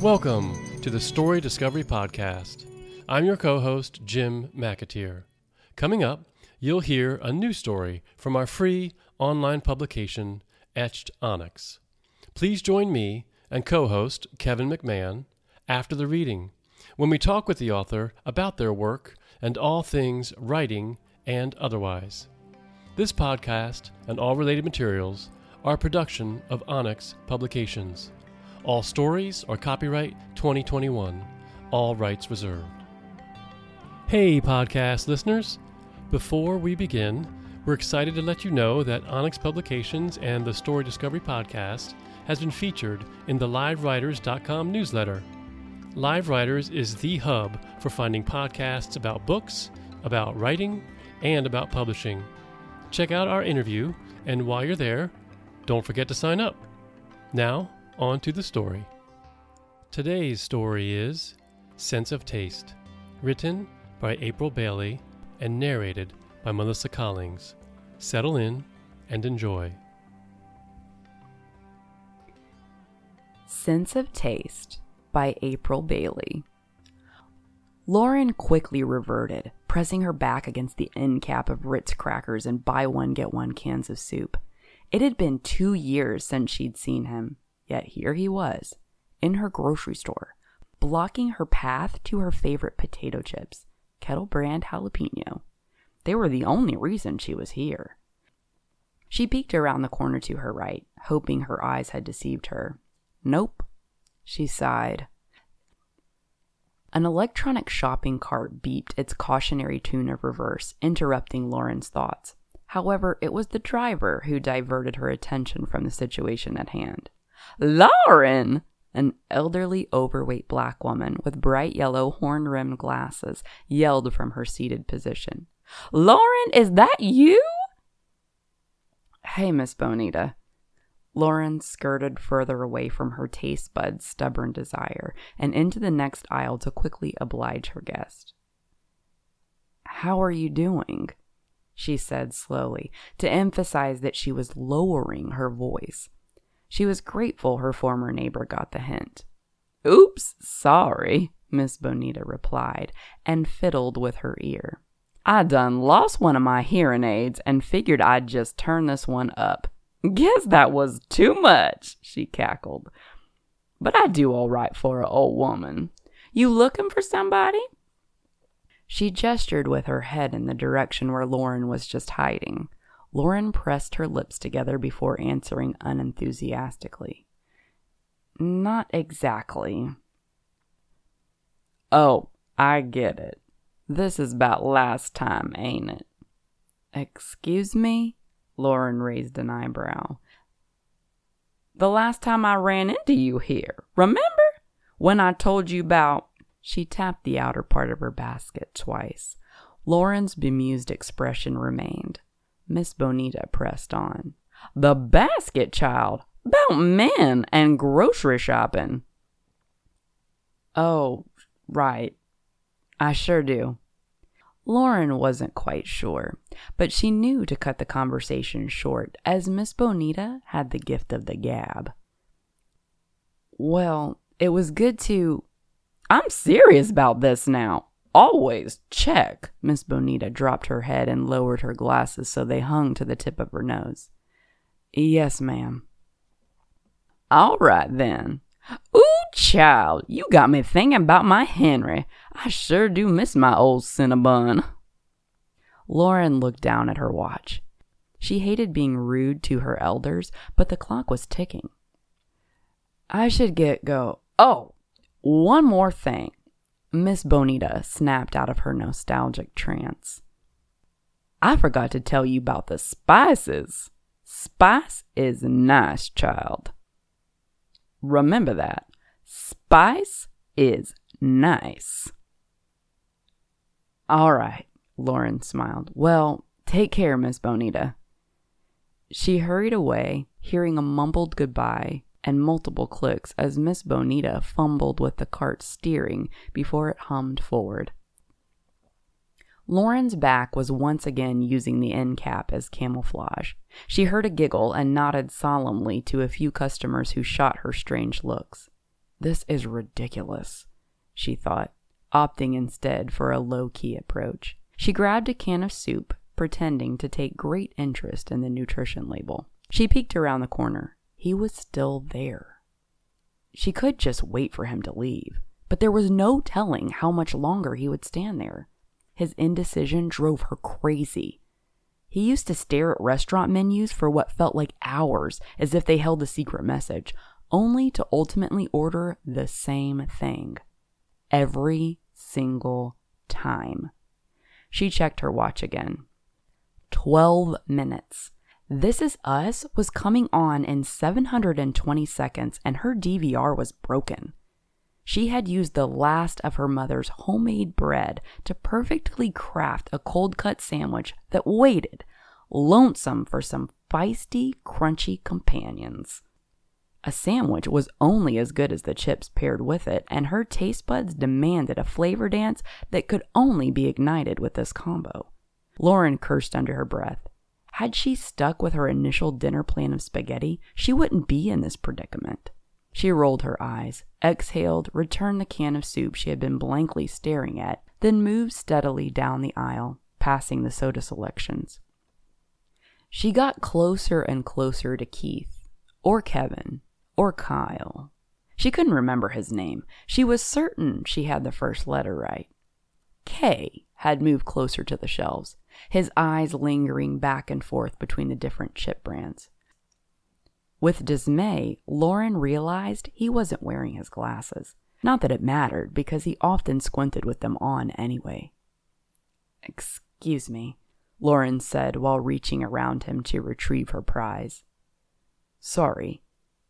Welcome to the Story Discovery Podcast. I'm your co host, Jim McAteer. Coming up, you'll hear a new story from our free online publication, Etched Onyx. Please join me and co host, Kevin McMahon, after the reading when we talk with the author about their work and all things writing and otherwise. This podcast and all related materials are a production of Onyx Publications. All stories are copyright 2021, all rights reserved. Hey, podcast listeners! Before we begin, we're excited to let you know that Onyx Publications and the Story Discovery Podcast has been featured in the LiveWriters.com newsletter. LiveWriters is the hub for finding podcasts about books, about writing, and about publishing. Check out our interview, and while you're there, don't forget to sign up. Now, on to the story. Today's story is Sense of Taste, written by April Bailey and narrated by Melissa Collings. Settle in and enjoy. Sense of Taste by April Bailey. Lauren quickly reverted, pressing her back against the end cap of Ritz crackers and buy one get one cans of soup. It had been two years since she'd seen him, yet here he was, in her grocery store, blocking her path to her favorite potato chips, kettle brand jalapeno. They were the only reason she was here. She peeked around the corner to her right, hoping her eyes had deceived her. Nope. She sighed. An electronic shopping cart beeped its cautionary tune of reverse, interrupting Lauren's thoughts. However, it was the driver who diverted her attention from the situation at hand. Lauren! An elderly, overweight black woman with bright yellow horn rimmed glasses yelled from her seated position. Lauren, is that you? Hey, Miss Bonita. Lauren skirted further away from her taste bud's stubborn desire and into the next aisle to quickly oblige her guest. How are you doing? she said slowly, to emphasize that she was lowering her voice. She was grateful her former neighbor got the hint. Oops, sorry, Miss Bonita replied, and fiddled with her ear. I done lost one of my hearing aids and figured I'd just turn this one up. Guess that was too much, she cackled. But I do all right for a old woman. You looking for somebody? She gestured with her head in the direction where Lauren was just hiding. Lauren pressed her lips together before answering unenthusiastically. Not exactly. Oh, I get it. This is about last time, ain't it? Excuse me? Lauren raised an eyebrow. The last time I ran into you here, remember? When I told you about she tapped the outer part of her basket twice. Lauren's bemused expression remained. Miss Bonita pressed on. The basket, child! About men and grocery shopping. Oh, right. I sure do. Lauren wasn't quite sure, but she knew to cut the conversation short, as Miss Bonita had the gift of the gab. Well, it was good to I'm serious about this now. Always check. Miss Bonita dropped her head and lowered her glasses so they hung to the tip of her nose. Yes, ma'am. All right, then. Ooh, child, you got me thinking about my Henry. I sure do miss my old Cinnabon. Lauren looked down at her watch. She hated being rude to her elders, but the clock was ticking. I should get go. Oh, one more thing. Miss Bonita snapped out of her nostalgic trance. I forgot to tell you about the spices. Spice is nice, child. Remember that. Spice is nice. All right, Lauren smiled. Well, take care, Miss Bonita. She hurried away, hearing a mumbled goodbye and multiple clicks as Miss Bonita fumbled with the cart steering before it hummed forward. Lauren's back was once again using the end cap as camouflage. She heard a giggle and nodded solemnly to a few customers who shot her strange looks. This is ridiculous, she thought, opting instead for a low key approach. She grabbed a can of soup, pretending to take great interest in the nutrition label. She peeked around the corner. He was still there. She could just wait for him to leave, but there was no telling how much longer he would stand there. His indecision drove her crazy. He used to stare at restaurant menus for what felt like hours as if they held a secret message, only to ultimately order the same thing every single time. She checked her watch again. Twelve minutes. This Is Us was coming on in 720 seconds and her DVR was broken. She had used the last of her mother's homemade bread to perfectly craft a cold cut sandwich that waited, lonesome for some feisty, crunchy companions. A sandwich was only as good as the chips paired with it, and her taste buds demanded a flavor dance that could only be ignited with this combo. Lauren cursed under her breath. Had she stuck with her initial dinner plan of spaghetti, she wouldn't be in this predicament. She rolled her eyes, exhaled, returned the can of soup she had been blankly staring at, then moved steadily down the aisle, passing the soda selections. She got closer and closer to Keith, or Kevin, or Kyle. She couldn't remember his name. She was certain she had the first letter right. K had moved closer to the shelves, his eyes lingering back and forth between the different chip brands. With dismay, Lauren realized he wasn't wearing his glasses. Not that it mattered, because he often squinted with them on anyway. Excuse me, Lauren said while reaching around him to retrieve her prize. Sorry,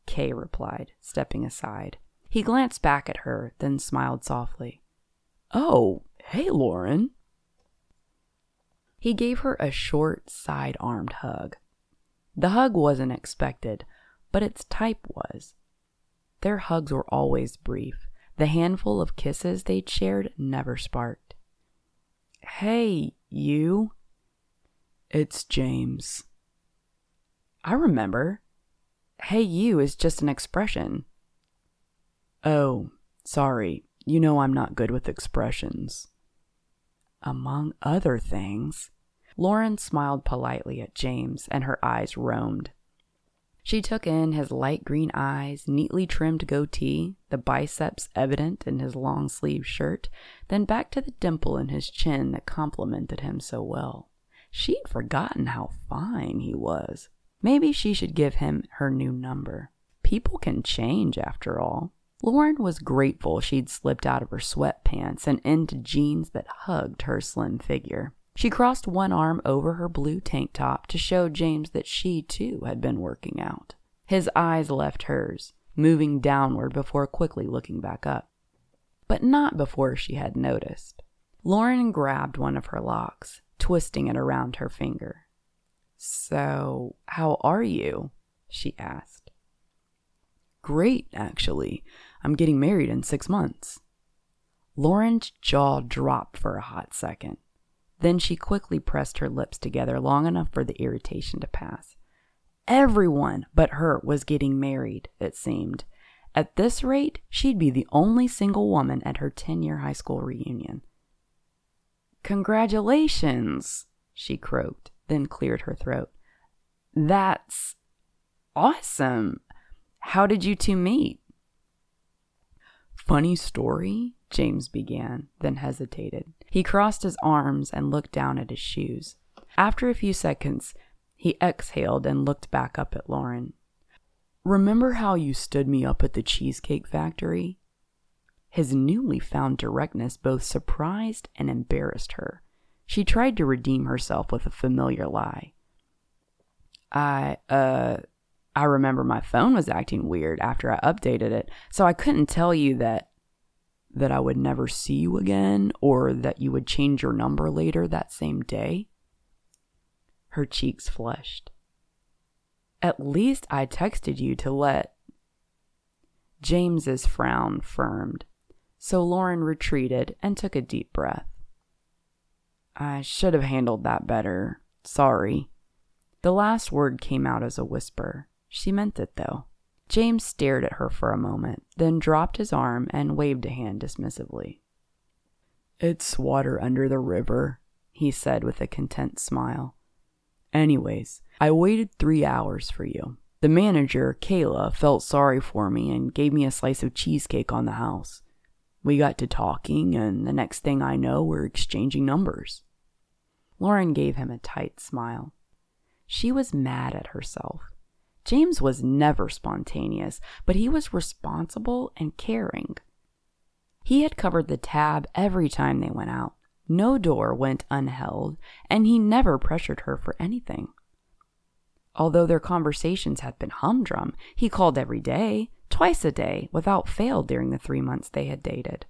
K replied, stepping aside. He glanced back at her, then smiled softly. Oh, hey, Lauren. He gave her a short, side armed hug. The hug wasn't expected, but its type was. Their hugs were always brief. The handful of kisses they'd shared never sparked. Hey, you. It's James. I remember. Hey, you is just an expression. Oh, sorry. You know I'm not good with expressions. Among other things, Lauren smiled politely at James and her eyes roamed. She took in his light green eyes, neatly trimmed goatee, the biceps evident in his long sleeved shirt, then back to the dimple in his chin that complimented him so well. She'd forgotten how fine he was. Maybe she should give him her new number. People can change, after all. Lauren was grateful she'd slipped out of her sweatpants and into jeans that hugged her slim figure. She crossed one arm over her blue tank top to show James that she too had been working out. His eyes left hers, moving downward before quickly looking back up. But not before she had noticed. Lauren grabbed one of her locks, twisting it around her finger. So, how are you? she asked. Great, actually. I'm getting married in six months. Lauren's jaw dropped for a hot second. Then she quickly pressed her lips together long enough for the irritation to pass. Everyone but her was getting married, it seemed. At this rate, she'd be the only single woman at her 10 year high school reunion. Congratulations, she croaked, then cleared her throat. That's awesome. How did you two meet? Funny story, James began, then hesitated. He crossed his arms and looked down at his shoes. After a few seconds, he exhaled and looked back up at Lauren. Remember how you stood me up at the Cheesecake Factory? His newly found directness both surprised and embarrassed her. She tried to redeem herself with a familiar lie. I, uh, I remember my phone was acting weird after I updated it, so I couldn't tell you that that I would never see you again or that you would change your number later that same day. Her cheeks flushed. At least I texted you to let. James's frown firmed, so Lauren retreated and took a deep breath. I should have handled that better. Sorry. The last word came out as a whisper. She meant it, though. James stared at her for a moment, then dropped his arm and waved a hand dismissively. It's water under the river, he said with a content smile. Anyways, I waited three hours for you. The manager, Kayla, felt sorry for me and gave me a slice of cheesecake on the house. We got to talking, and the next thing I know, we're exchanging numbers. Lauren gave him a tight smile. She was mad at herself. James was never spontaneous, but he was responsible and caring. He had covered the tab every time they went out. No door went unheld, and he never pressured her for anything. Although their conversations had been humdrum, he called every day, twice a day, without fail during the three months they had dated.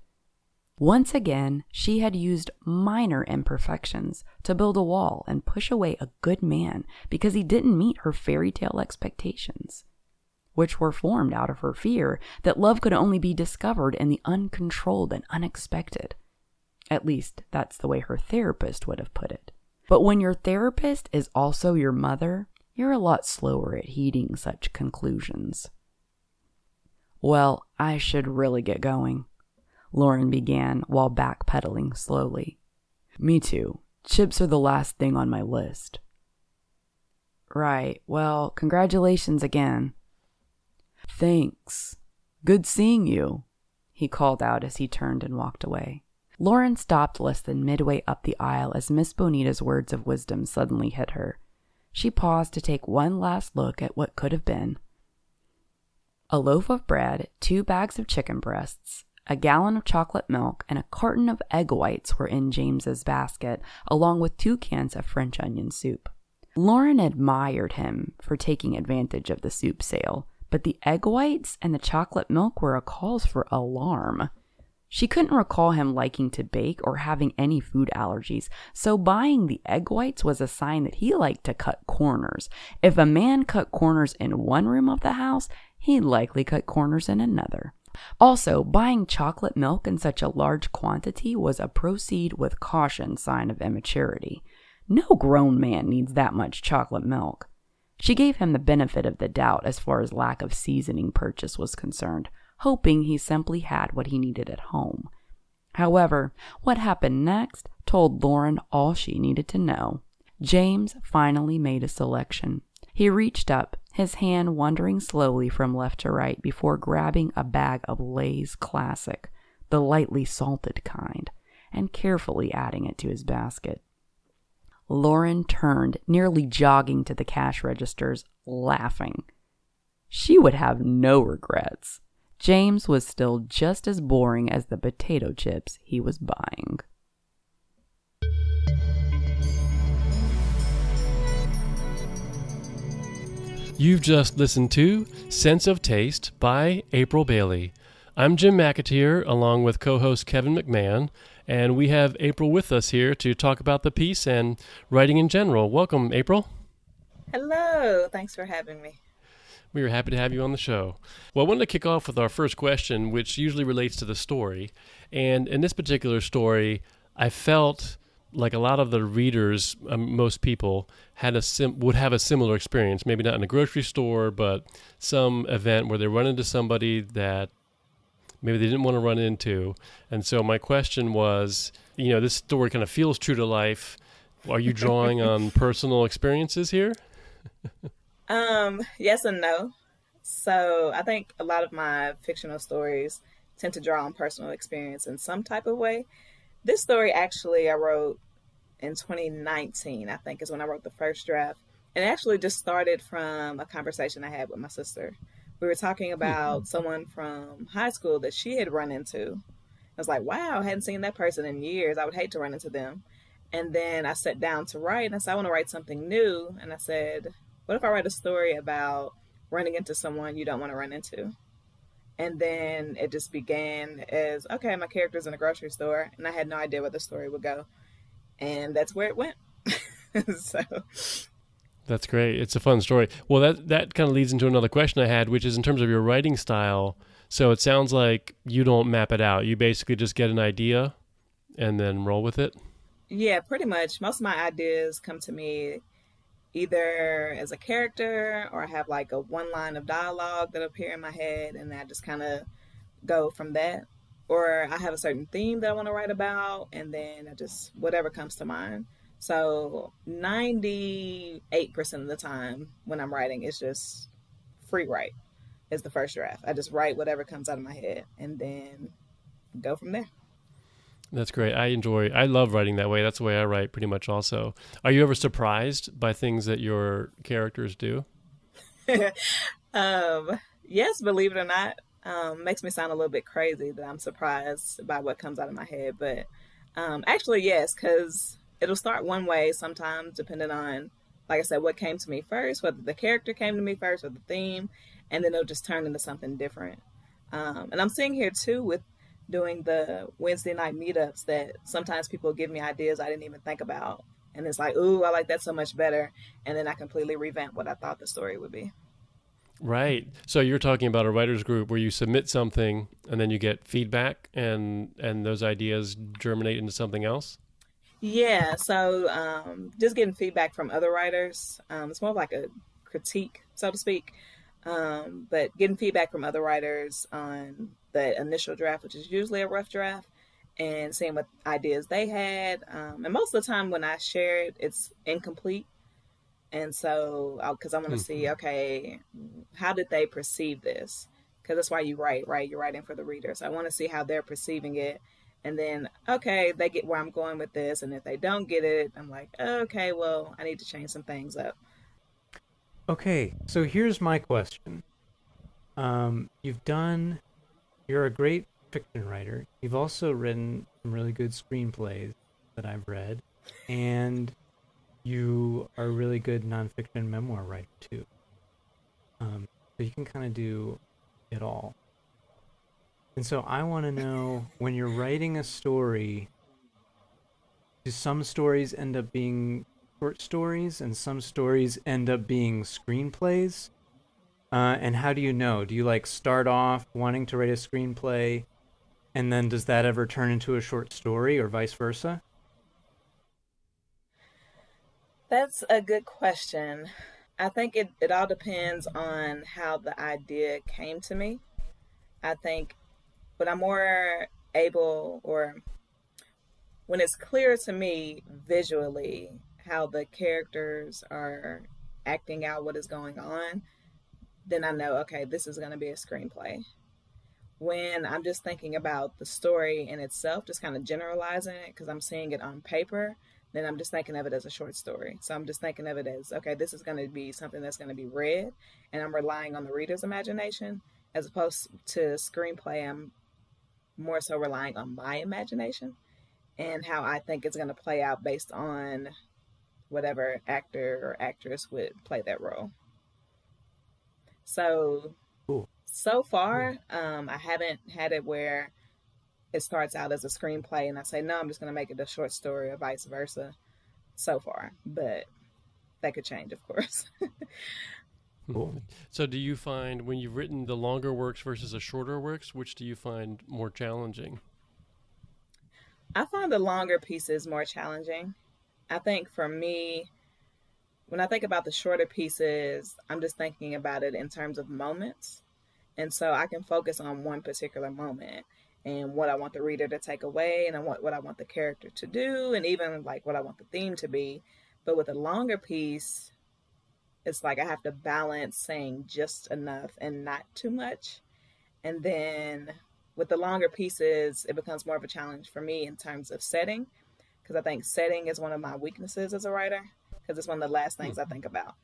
Once again, she had used minor imperfections to build a wall and push away a good man because he didn't meet her fairy tale expectations, which were formed out of her fear that love could only be discovered in the uncontrolled and unexpected. At least, that's the way her therapist would have put it. But when your therapist is also your mother, you're a lot slower at heeding such conclusions. Well, I should really get going. Lauren began while backpedaling slowly. Me too. Chips are the last thing on my list. Right. Well, congratulations again. Thanks. Good seeing you, he called out as he turned and walked away. Lauren stopped less than midway up the aisle as Miss Bonita's words of wisdom suddenly hit her. She paused to take one last look at what could have been. A loaf of bread, two bags of chicken breasts, a gallon of chocolate milk, and a carton of egg whites were in James's basket, along with two cans of French onion soup. Lauren admired him for taking advantage of the soup sale, but the egg whites and the chocolate milk were a cause for alarm. She couldn't recall him liking to bake or having any food allergies, so buying the egg whites was a sign that he liked to cut corners. If a man cut corners in one room of the house, he'd likely cut corners in another. Also, buying chocolate milk in such a large quantity was a proceed with caution sign of immaturity. No grown man needs that much chocolate milk. She gave him the benefit of the doubt as far as lack of seasoning purchase was concerned, hoping he simply had what he needed at home. However, what happened next told Lauren all she needed to know. James finally made a selection. He reached up, his hand wandering slowly from left to right before grabbing a bag of Lay's Classic, the lightly salted kind, and carefully adding it to his basket. Lauren turned, nearly jogging to the cash registers, laughing. She would have no regrets. James was still just as boring as the potato chips he was buying. You've just listened to Sense of Taste by April Bailey. I'm Jim McAteer, along with co host Kevin McMahon, and we have April with us here to talk about the piece and writing in general. Welcome, April. Hello. Thanks for having me. We are happy to have you on the show. Well, I wanted to kick off with our first question, which usually relates to the story. And in this particular story, I felt like a lot of the readers, um, most people had a sim- would have a similar experience. Maybe not in a grocery store, but some event where they run into somebody that maybe they didn't want to run into. And so my question was, you know, this story kind of feels true to life. Are you drawing on personal experiences here? um, yes and no. So I think a lot of my fictional stories tend to draw on personal experience in some type of way. This story actually I wrote in 2019, I think is when I wrote the first draft. And it actually just started from a conversation I had with my sister. We were talking about mm-hmm. someone from high school that she had run into. I was like, wow, I hadn't seen that person in years. I would hate to run into them. And then I sat down to write and I said, I want to write something new. And I said, what if I write a story about running into someone you don't want to run into? And then it just began as okay, my character's in a grocery store, and I had no idea where the story would go, and that's where it went. so that's great. It's a fun story. Well, that that kind of leads into another question I had, which is in terms of your writing style. So it sounds like you don't map it out. You basically just get an idea and then roll with it. Yeah, pretty much. Most of my ideas come to me either as a character or I have like a one line of dialogue that appear in my head and I just kind of go from that. Or I have a certain theme that I want to write about and then I just whatever comes to mind. So 98% of the time when I'm writing, it's just free write is the first draft. I just write whatever comes out of my head and then go from there. That's great. I enjoy. I love writing that way. That's the way I write, pretty much. Also, are you ever surprised by things that your characters do? um, yes, believe it or not. Um, makes me sound a little bit crazy that I'm surprised by what comes out of my head, but um, actually, yes, because it'll start one way sometimes, depending on, like I said, what came to me first, whether the character came to me first or the theme, and then it'll just turn into something different. Um, and I'm seeing here too with doing the Wednesday night meetups that sometimes people give me ideas I didn't even think about. And it's like, ooh, I like that so much better. And then I completely revamp what I thought the story would be. Right. So you're talking about a writers group where you submit something and then you get feedback and and those ideas germinate into something else? Yeah. So um, just getting feedback from other writers. Um, it's more like a critique, so to speak. Um, but getting feedback from other writers on the initial draft, which is usually a rough draft, and seeing what ideas they had. Um, and most of the time, when I share it, it's incomplete. And so, because I want to mm-hmm. see, okay, how did they perceive this? Because that's why you write, right? You're writing for the reader. So I want to see how they're perceiving it. And then, okay, they get where I'm going with this. And if they don't get it, I'm like, okay, well, I need to change some things up. Okay, so here's my question. Um, you've done you're a great fiction writer. You've also written some really good screenplays that I've read, and you are a really good nonfiction memoir writer too. Um, so you can kind of do it all. And so I want to know when you're writing a story, do some stories end up being short stories and some stories end up being screenplays? Uh, and how do you know? Do you like start off wanting to write a screenplay, and then does that ever turn into a short story, or vice versa? That's a good question. I think it, it all depends on how the idea came to me. I think, but I'm more able, or when it's clear to me visually how the characters are acting out what is going on, then I know, okay, this is going to be a screenplay. When I'm just thinking about the story in itself, just kind of generalizing it because I'm seeing it on paper, then I'm just thinking of it as a short story. So I'm just thinking of it as, okay, this is going to be something that's going to be read, and I'm relying on the reader's imagination as opposed to screenplay. I'm more so relying on my imagination and how I think it's going to play out based on whatever actor or actress would play that role. So cool. so far, um, I haven't had it where it starts out as a screenplay and I say, no, I'm just going to make it a short story or vice versa so far. But that could change, of course. cool. So, do you find when you've written the longer works versus the shorter works, which do you find more challenging? I find the longer pieces more challenging. I think for me, when I think about the shorter pieces, I'm just thinking about it in terms of moments. And so I can focus on one particular moment and what I want the reader to take away and I want what I want the character to do and even like what I want the theme to be. But with a longer piece, it's like I have to balance saying just enough and not too much. And then with the longer pieces, it becomes more of a challenge for me in terms of setting because I think setting is one of my weaknesses as a writer because it's one of the last things I think about.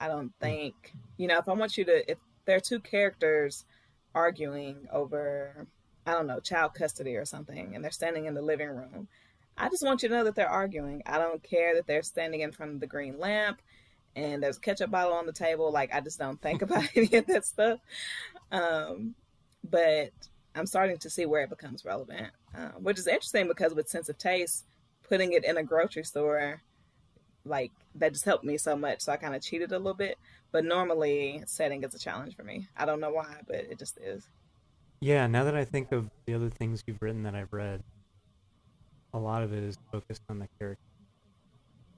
I don't think, you know, if I want you to, if there are two characters arguing over, I don't know, child custody or something, and they're standing in the living room, I just want you to know that they're arguing. I don't care that they're standing in front of the green lamp and there's a ketchup bottle on the table. Like, I just don't think about any of that stuff. Um, but I'm starting to see where it becomes relevant, uh, which is interesting because with Sense of Taste, putting it in a grocery store like that just helped me so much. So I kind of cheated a little bit. But normally, setting is a challenge for me. I don't know why, but it just is. Yeah, now that I think of the other things you've written that I've read, a lot of it is focused on the character.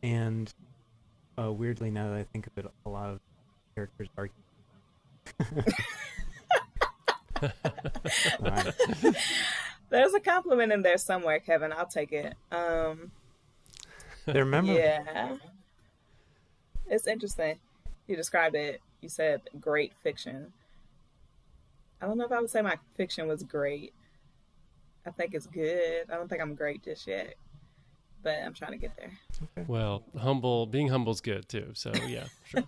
And uh, weirdly, now that I think of it, a lot of characters are. Alright. There's a compliment in there somewhere, Kevin. I'll take it. Um, They're memorable. yeah, it's interesting. You described it. You said great fiction. I don't know if I would say my fiction was great. I think it's good. I don't think I'm great just yet, but I'm trying to get there. Well, humble, being humble's good too. So yeah, sure.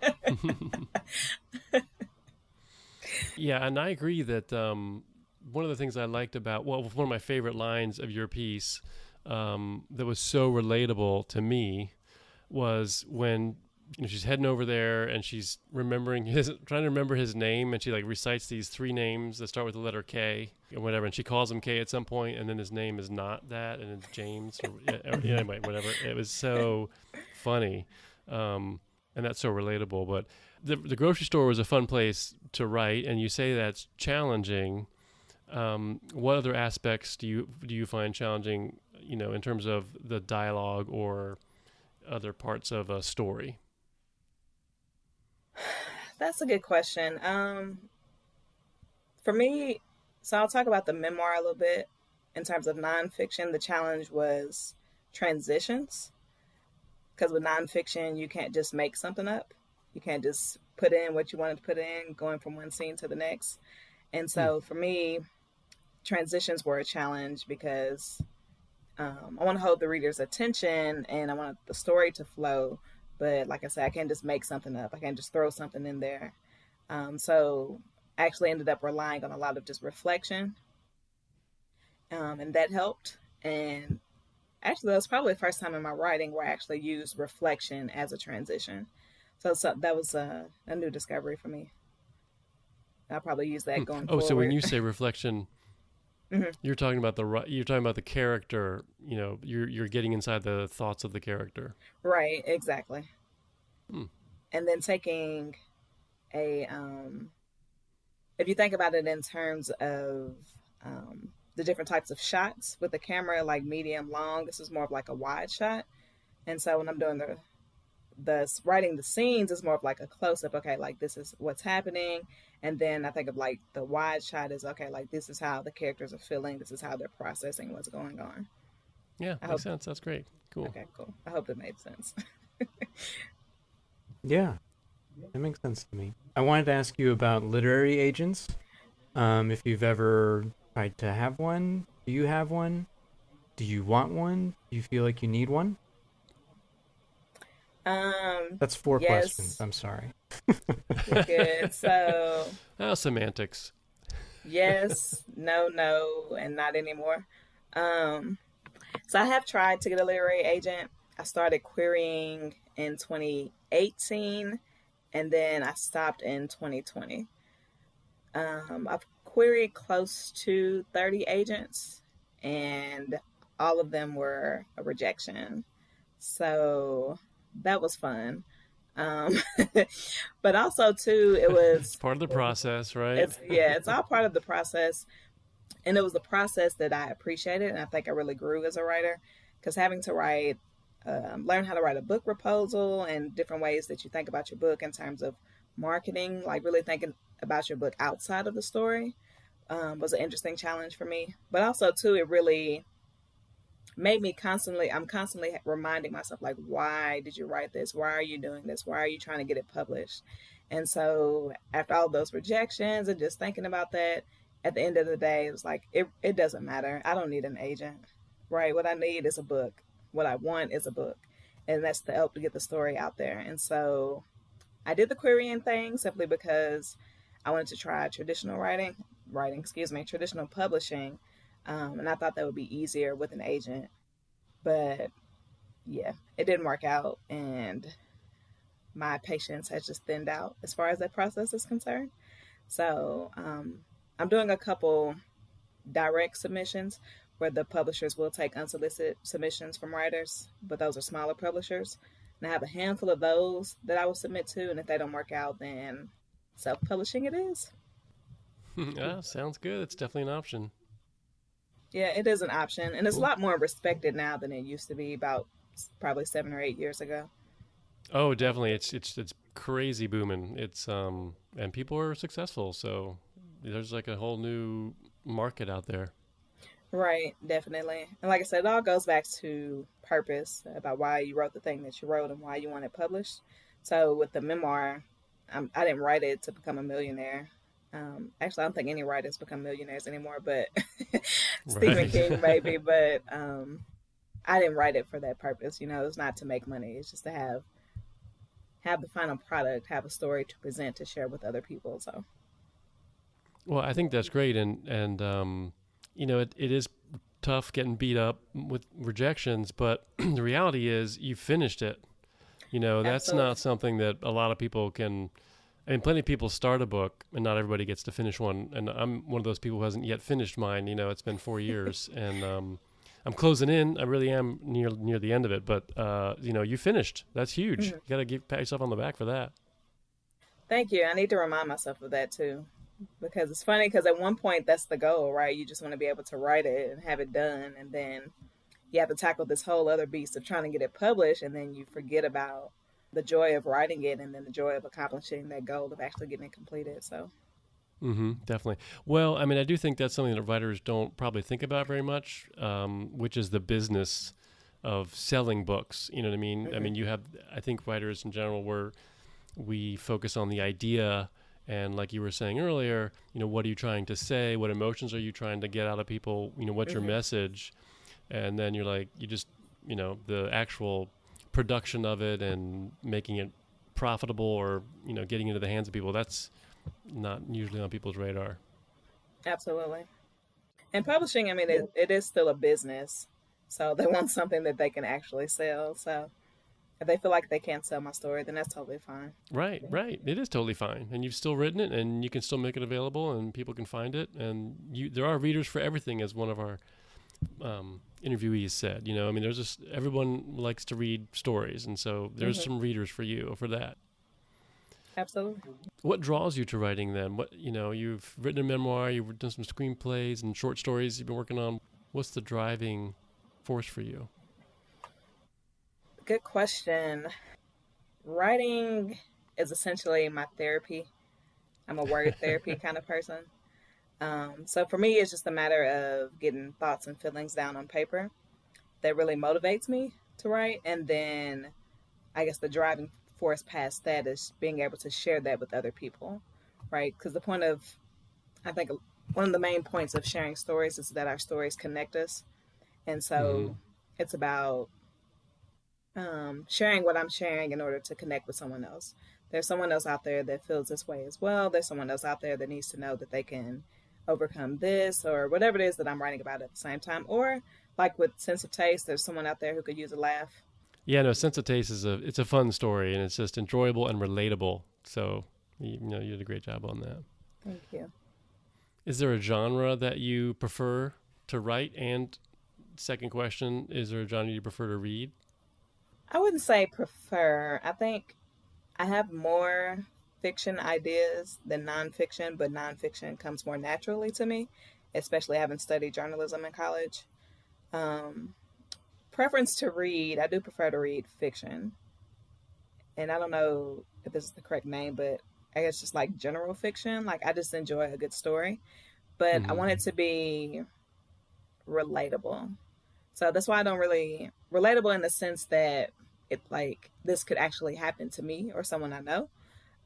yeah, and I agree that um, one of the things I liked about well, one of my favorite lines of your piece um, that was so relatable to me was when you know she's heading over there and she's remembering his trying to remember his name and she like recites these three names that start with the letter K or whatever and she calls him K at some point and then his name is not that and it's James or, or- yeah, anyway whatever. It was so funny um, and that's so relatable but the, the grocery store was a fun place to write and you say that's challenging. Um, what other aspects do you do you find challenging you know in terms of the dialogue or other parts of a story That's a good question. Um, for me, so I'll talk about the memoir a little bit. In terms of nonfiction, the challenge was transitions. Because with nonfiction, you can't just make something up. You can't just put in what you wanted to put in, going from one scene to the next. And so for me, transitions were a challenge because um, I want to hold the reader's attention and I want the story to flow. But like I said, I can't just make something up. I can't just throw something in there. Um, so I actually ended up relying on a lot of just reflection. Um, and that helped. And actually, that was probably the first time in my writing where I actually used reflection as a transition. So, so that was a, a new discovery for me. I'll probably use that going oh forward. so when you say reflection Mhm. you're talking about the you're talking about the character you know you're you're getting inside the thoughts of the character Right, exactly. Hmm. And then taking a, um, if you think about it in terms of um, the different types of shots with the camera, like medium, long, this is more of like a wide shot. And so when I'm doing the, the writing the scenes, is more of like a close up. Okay, like this is what's happening. And then I think of like the wide shot is okay, like this is how the characters are feeling. This is how they're processing what's going on. yeah I makes hope- sense that's great cool Okay, cool. I hope it made sense. Yeah, that makes sense to me. I wanted to ask you about literary agents. Um, if you've ever tried to have one, do you have one? Do you want one? Do you feel like you need one? Um, That's four Yes. questions. I'm sorry. Good. So oh semantics yes, no, no, and not anymore. Um, so I have tried to get a literary agent. I started querying in 2018, and then I stopped in 2020. Um, I've queried close to 30 agents, and all of them were a rejection. So that was fun. Um, but also too, it was it's part of the process right it's yeah, it's all part of the process, and it was the process that I appreciated, and I think I really grew as a writer because having to write, um, learn how to write a book proposal and different ways that you think about your book in terms of marketing, like really thinking about your book outside of the story, um, was an interesting challenge for me. But also too, it really made me constantly i'm constantly reminding myself like why did you write this? Why are you doing this? Why are you trying to get it published? And so after all those rejections and just thinking about that at the end of the day it was like it, it doesn't matter. I don't need an agent right? What i need is a book. What i want is a book. And that's to help to get the story out there. And so i did the querying thing simply because i wanted to try traditional writing writing excuse me traditional publishing um, and I thought that would be easier with an agent. But yeah, it didn't work out, and my patience has just thinned out as far as that process is concerned. So um, I'm doing a couple direct submissions where the publishers will take unsolicited submissions from writers, but those are smaller publishers. And I have a handful of those that I will submit to, and if they don't work out, then self publishing it is. yeah sounds good it's definitely an option Yeah, it is an option, and it's a lot more respected now than it used to be about probably seven or eight years ago. Oh, definitely. It's it's it's crazy booming. It's um and people are successful, so there's like a whole new market out there. Right, definitely. And like I said, it all goes back to purpose about why you wrote the thing that you wrote and why you want it published. So with the memoir, I'm, I did not write it to become a millionaire. Um, actually, I don't think any writers become millionaires anymore, but Stephen. King maybe. But um, I didn't write it for that purpose. You know, it's not to make money. It's just to have have the final product, have a story to present to share with other people. So, well, I think that's great, and and um, you know, it, it is tough getting beat up with rejections, but the reality is you finished it. You know, that's Absolutely. not something that a lot of people can. I mean, plenty of people start a book, and not everybody gets to finish one. And I'm one of those people who hasn't yet finished mine. You know, it's been four years, and um, I'm closing in. I really am near near the end of it. But uh, you know, you finished. That's huge. Mm-hmm. You got to give pat yourself on the back for that. Thank you. I need to remind myself of that too because it's funny because at one point that's the goal, right? You just want to be able to write it and have it done, and then you have to tackle this whole other beast of trying to get it published, and then you forget about the joy of writing it, and then the joy of accomplishing that goal of actually getting it completed. So. Mm-hmm, definitely. Well, I mean, I do think that's something that writers don't probably think about very much, um, which is the business of selling books. You know what I mean? Mm-hmm. I mean, you have, I think writers in general, where we focus on the idea and like you were saying earlier, you know, what are you trying to say? What emotions are you trying to get out of people? You know, what's mm-hmm. your message? And then you're like, you just, you know, the actual production of it and making it profitable or, you know, getting into the hands of people, that's not usually on people's radar. Absolutely. And publishing, I mean, it, it is still a business. So they want something that they can actually sell. So if they feel like they can't sell my story, then that's totally fine. Right, right. It is totally fine, and you've still written it, and you can still make it available, and people can find it, and you there are readers for everything, as one of our um, interviewees said. You know, I mean, there's just everyone likes to read stories, and so there's mm-hmm. some readers for you for that. Absolutely. What draws you to writing then? What you know, you've written a memoir, you've done some screenplays and short stories you've been working on. What's the driving force for you? good question. Writing is essentially my therapy. I'm a word therapy kind of person. Um, so for me, it's just a matter of getting thoughts and feelings down on paper that really motivates me to write. And then I guess the driving force past that is being able to share that with other people, right? Because the point of, I think, one of the main points of sharing stories is that our stories connect us. And so mm-hmm. it's about um, sharing what I'm sharing in order to connect with someone else. There's someone else out there that feels this way as well. There's someone else out there that needs to know that they can overcome this or whatever it is that I'm writing about at the same time. Or like with Sense of Taste, there's someone out there who could use a laugh. Yeah, no, Sense of Taste is a it's a fun story and it's just enjoyable and relatable. So you, you know you did a great job on that. Thank you. Is there a genre that you prefer to write? And second question, is there a genre you prefer to read? I wouldn't say prefer. I think I have more fiction ideas than nonfiction, but nonfiction comes more naturally to me, especially having studied journalism in college. Um, preference to read, I do prefer to read fiction. And I don't know if this is the correct name, but I guess just like general fiction. Like I just enjoy a good story, but mm-hmm. I want it mm-hmm. to be relatable. So that's why I don't really relatable in the sense that it like this could actually happen to me or someone I know.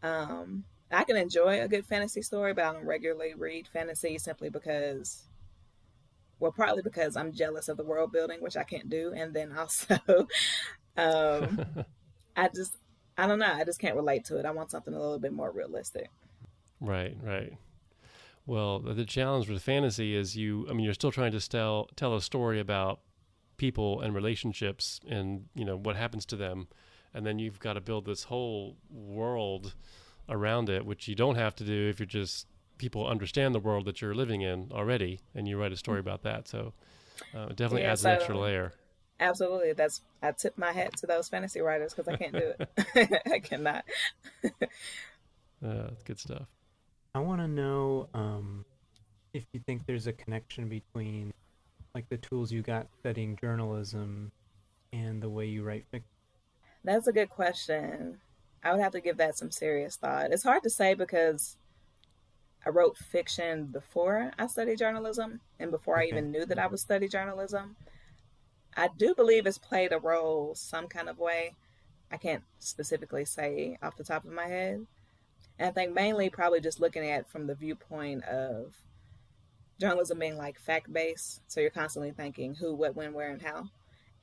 Um, I can enjoy a good fantasy story, but I don't regularly read fantasy simply because, well, partly because I'm jealous of the world building, which I can't do, and then also, um, I just I don't know, I just can't relate to it. I want something a little bit more realistic. Right, right. Well, the challenge with fantasy is you. I mean, you're still trying to tell tell a story about people and relationships and you know what happens to them and then you've got to build this whole world around it which you don't have to do if you're just people understand the world that you're living in already and you write a story about that. So uh, it definitely yeah, adds so, an extra layer. Absolutely. That's i tip my hat to those fantasy writers because i can't do it. I cannot. Uh, good stuff. I want to know um, if you think there's a connection between like the tools you got studying journalism and the way you write fiction? That's a good question. I would have to give that some serious thought. It's hard to say because I wrote fiction before I studied journalism and before. I even knew that I would study journalism. I do believe it's played a role some kind of way. I can't specifically say off the top of my head. And I think mainly probably just looking at from the viewpoint of journalism being like fact based. So you're constantly thinking who, what, when, where, and how.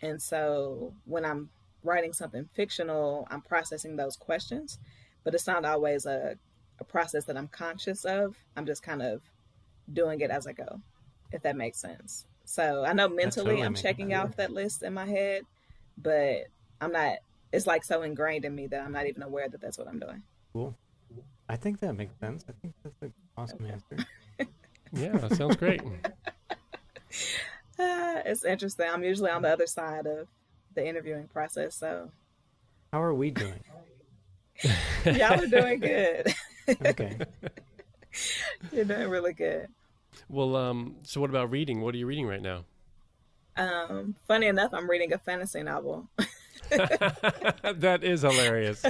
And so when I'm writing something fictional, I'm processing those questions, but it's not always a, a process that I'm conscious of. I'm just kind of doing it as I go, if that makes sense. So I know mentally totally I'm checking off that list in my head, but I'm not, it's like so ingrained in me that I'm not even aware that that's what I'm doing. Cool. I think that makes sense. I think that's an awesome okay. answer. yeah, that sounds great. Uh, it's interesting. I'm usually on the other side of the interviewing process. So, how are we doing? Y'all are doing good. okay. You're doing really good. Well, um, so what about reading? What are you reading right now? Um, funny enough, I'm reading a fantasy novel. that is hilarious.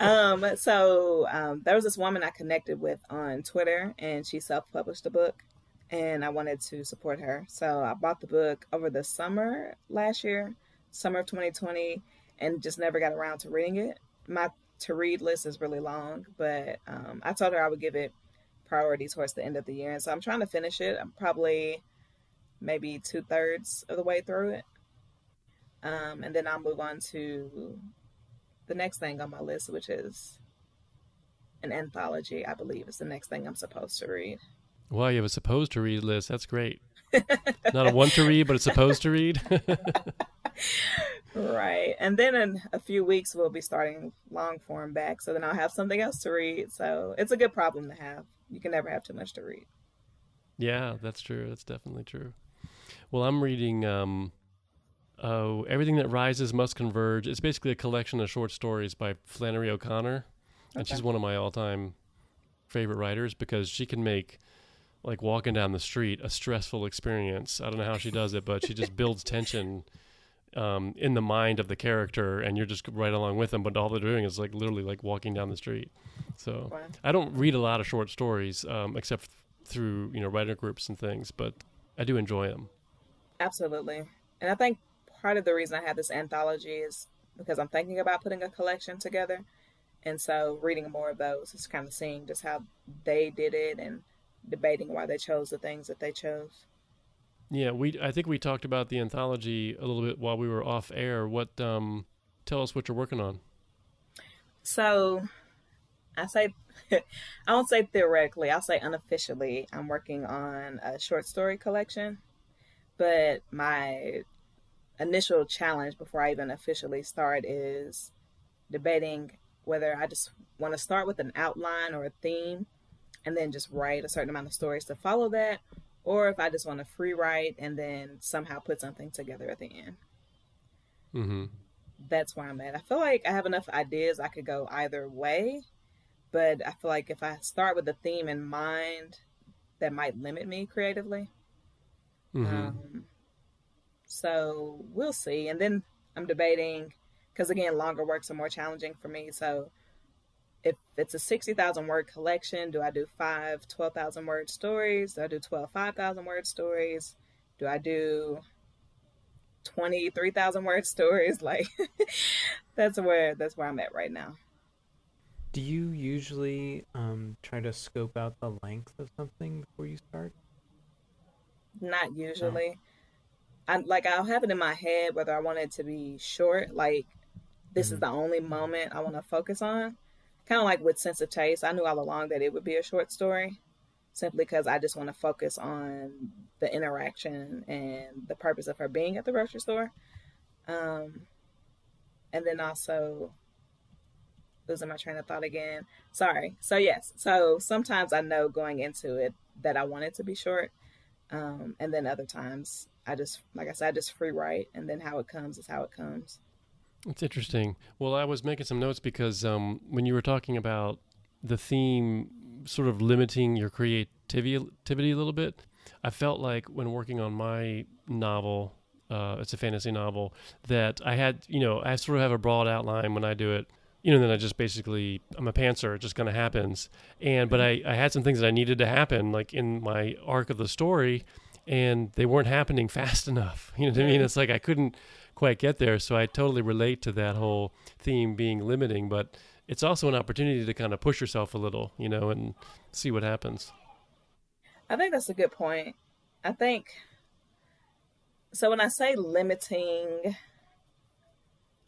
um, so um, there was this woman I connected with on Twitter, and she self-published a book, and I wanted to support her. So I bought the book over the summer last year, summer of 2020, and just never got around to reading it. My to read list is really long, but um, I told her I would give it priority towards the end of the year, and so I'm trying to finish it. I'm probably maybe two thirds of the way through it, um, and then I'll move on to the next thing on my list, which is an anthology. I believe is the next thing I'm supposed to read. Well, you have a supposed to read list. That's great. Not a want to read, but a supposed to read. right. And then in a few weeks, we'll be starting long form back. So then I'll have something else to read. So it's a good problem to have. You can never have too much to read. Yeah, that's true. That's definitely true. Well, I'm reading um, oh, Everything That Rises Must Converge. It's basically a collection of short stories by Flannery O'Connor. And she's one of my all time favorite writers because she can make like walking down the street a stressful experience. I don't know how she does it, but she just builds tension um, in the mind of the character, and you're just right along with them. But all they're doing is like literally like walking down the street. So wow. I don't read a lot of short stories, um, except through you know writer groups and things, but I do enjoy them. Absolutely, and I think part of the reason I have this anthology is because I'm thinking about putting a collection together, and so reading more of those is kind of seeing just how they did it and debating why they chose the things that they chose. Yeah, we I think we talked about the anthology a little bit while we were off air. What um tell us what you're working on. So, I say I won't say theoretically, I'll say unofficially I'm working on a short story collection. But my initial challenge before I even officially start is debating whether I just want to start with an outline or a theme and then just write a certain amount of stories to follow that, or if I just want to free write and then somehow put something together at the end. Mm-hmm. That's where I'm at. I feel like I have enough ideas I could go either way, but I feel like if I start with a theme in mind, that might limit me creatively. Mm-hmm. Um, so we'll see. And then I'm debating because again, longer works are more challenging for me. So if it's a 60,000 word collection, do I do five 12,000 word stories? Do I do 12 5,000 word stories? Do I do 23,000 word stories? Like that's where that's where I'm at right now. Do you usually um, try to scope out the length of something before you start? Not usually. No. I like I'll have it in my head whether I want it to be short, like this mm-hmm. is the only moment I want to focus on kind of like with Sense of Taste, I knew all along that it would be a short story simply because I just want to focus on the interaction and the purpose of her being at the grocery store. Um, and then also losing my train of thought again. Sorry. So yes. So sometimes I know going into it that I want it to be short. Um, and then other times I just, like I said, I just free write and then how it comes is how it comes. It's interesting. Well, I was making some notes because um, when you were talking about the theme sort of limiting your creativity a little bit, I felt like when working on my novel, Uh, it's a fantasy novel that I had, you know, I sort of have a broad outline when I do it, you know, then I just basically, I'm a pantser. It just kind of happens. And, but I, I had some things that I needed to happen, like in my arc of the story, and they weren't happening fast enough. You know what I mean? It's like I couldn't quite get there. So I totally relate to that whole theme being limiting, but it's also an opportunity to kind of push yourself a little, you know, and see what happens. I think that's a good point. I think so when I say limiting,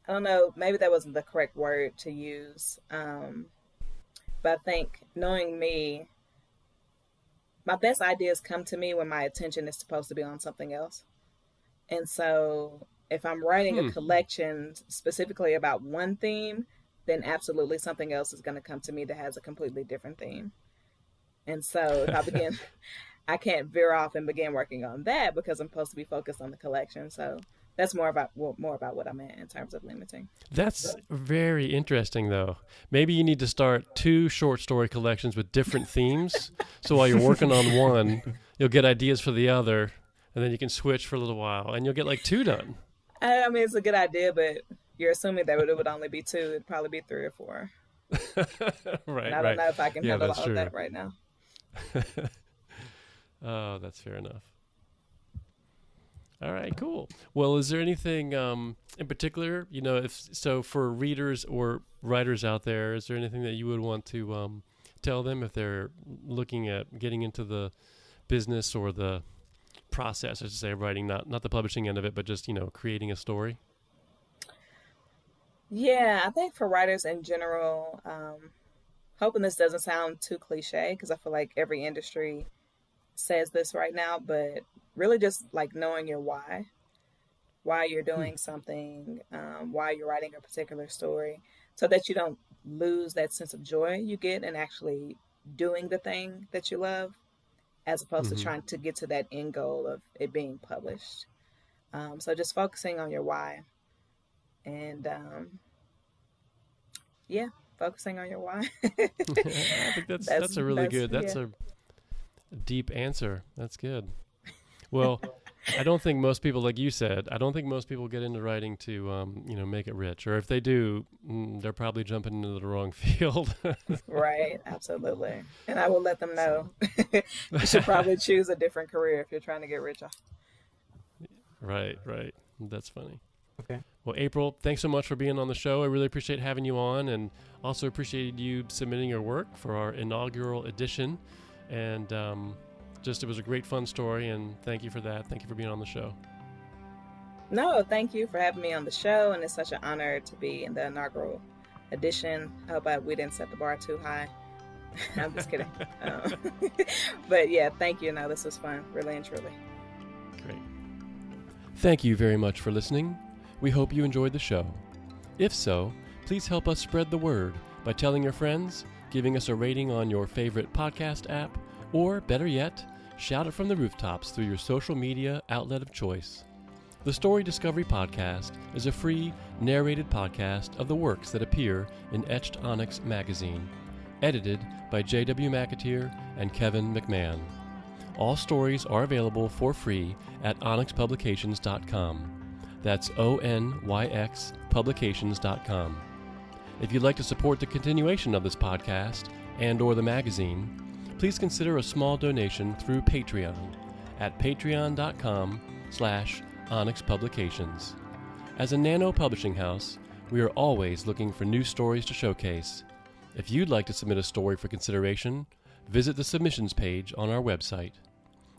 I don't know, maybe that wasn't the correct word to use. Um, but I think knowing me, my best ideas come to me when my attention is supposed to be on something else. And so if I'm writing hmm. a collection specifically about one theme, then absolutely something else is going to come to me that has a completely different theme. And so if I begin, I can't veer off and begin working on that because I'm supposed to be focused on the collection. So that's more about more about what I meant in terms of limiting. That's very interesting, though. Maybe you need to start two short story collections with different themes. So while you're working on one, you'll get ideas for the other, and then you can switch for a little while, and you'll get like two done. I mean, it's a good idea, but you're assuming that it would only be two. It'd probably be three or four. right. And I don't right. know if I can yeah, handle all true. of that right now. oh, that's fair enough. All right, cool. Well, is there anything um, in particular, you know, if so for readers or writers out there, is there anything that you would want to um, tell them if they're looking at getting into the business or the process, I should say, of writing, not not the publishing end of it, but just you know, creating a story? Yeah, I think for writers in general, um, hoping this doesn't sound too cliche because I feel like every industry says this right now, but really just like knowing your why, why you're hmm. doing something, um, why you're writing a particular story, so that you don't lose that sense of joy you get in actually doing the thing that you love, as opposed mm-hmm. to trying to get to that end goal of it being published. Um, so just focusing on your why, and um, yeah, focusing on your why. I think that's, that's, that's a really that's, good. That's yeah. a deep answer. That's good. Well, I don't think most people, like you said, I don't think most people get into writing to, um, you know, make it rich. Or if they do, mm, they're probably jumping into the wrong field. right. Absolutely. And I will let them know. you should probably choose a different career if you're trying to get rich. Right. Right. That's funny. Okay. Well, April, thanks so much for being on the show. I really appreciate having you on and also appreciated you submitting your work for our inaugural edition. And um, just, it was a great, fun story. And thank you for that. Thank you for being on the show. No, thank you for having me on the show. And it's such an honor to be in the inaugural edition. I hope I, we didn't set the bar too high. I'm just kidding. um, but yeah, thank you. No, this was fun, really and truly. Great. Thank you very much for listening. We hope you enjoyed the show. If so, please help us spread the word by telling your friends, giving us a rating on your favorite podcast app, or better yet, shout it from the rooftops through your social media outlet of choice. The Story Discovery Podcast is a free, narrated podcast of the works that appear in Etched Onyx magazine, edited by J.W. McAteer and Kevin McMahon. All stories are available for free at onyxpublications.com. That's O N Y X publications.com. If you'd like to support the continuation of this podcast and or the magazine, please consider a small donation through Patreon at patreon.com slash onyxpublications. As a nano publishing house, we are always looking for new stories to showcase. If you'd like to submit a story for consideration, visit the submissions page on our website.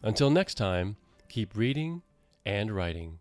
Until next time, keep reading and writing.